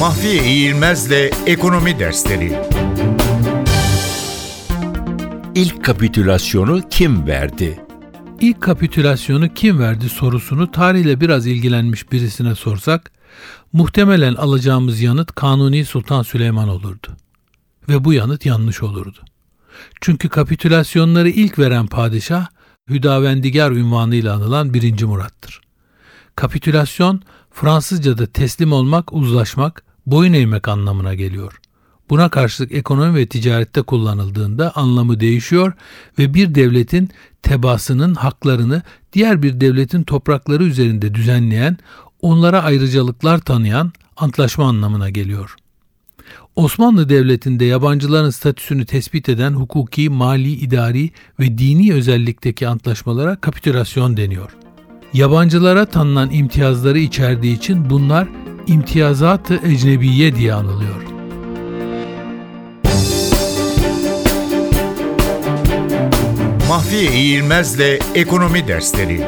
Mahfiye İğilmez'le Ekonomi Dersleri İlk kapitülasyonu kim verdi? İlk kapitülasyonu kim verdi sorusunu tarihle biraz ilgilenmiş birisine sorsak, muhtemelen alacağımız yanıt Kanuni Sultan Süleyman olurdu. Ve bu yanıt yanlış olurdu. Çünkü kapitülasyonları ilk veren padişah, Hüdavendigar ünvanıyla anılan 1. Murat'tır. Kapitülasyon, Fransızca'da teslim olmak, uzlaşmak, boyun eğmek anlamına geliyor. Buna karşılık ekonomi ve ticarette kullanıldığında anlamı değişiyor ve bir devletin tebasının haklarını diğer bir devletin toprakları üzerinde düzenleyen, onlara ayrıcalıklar tanıyan antlaşma anlamına geliyor. Osmanlı Devleti'nde yabancıların statüsünü tespit eden hukuki, mali, idari ve dini özellikteki antlaşmalara kapitülasyon deniyor. Yabancılara tanınan imtiyazları içerdiği için bunlar imtiyazat-ı ecnebiye diye anılıyor. Mahfiye İğilmez'le Ekonomi Dersleri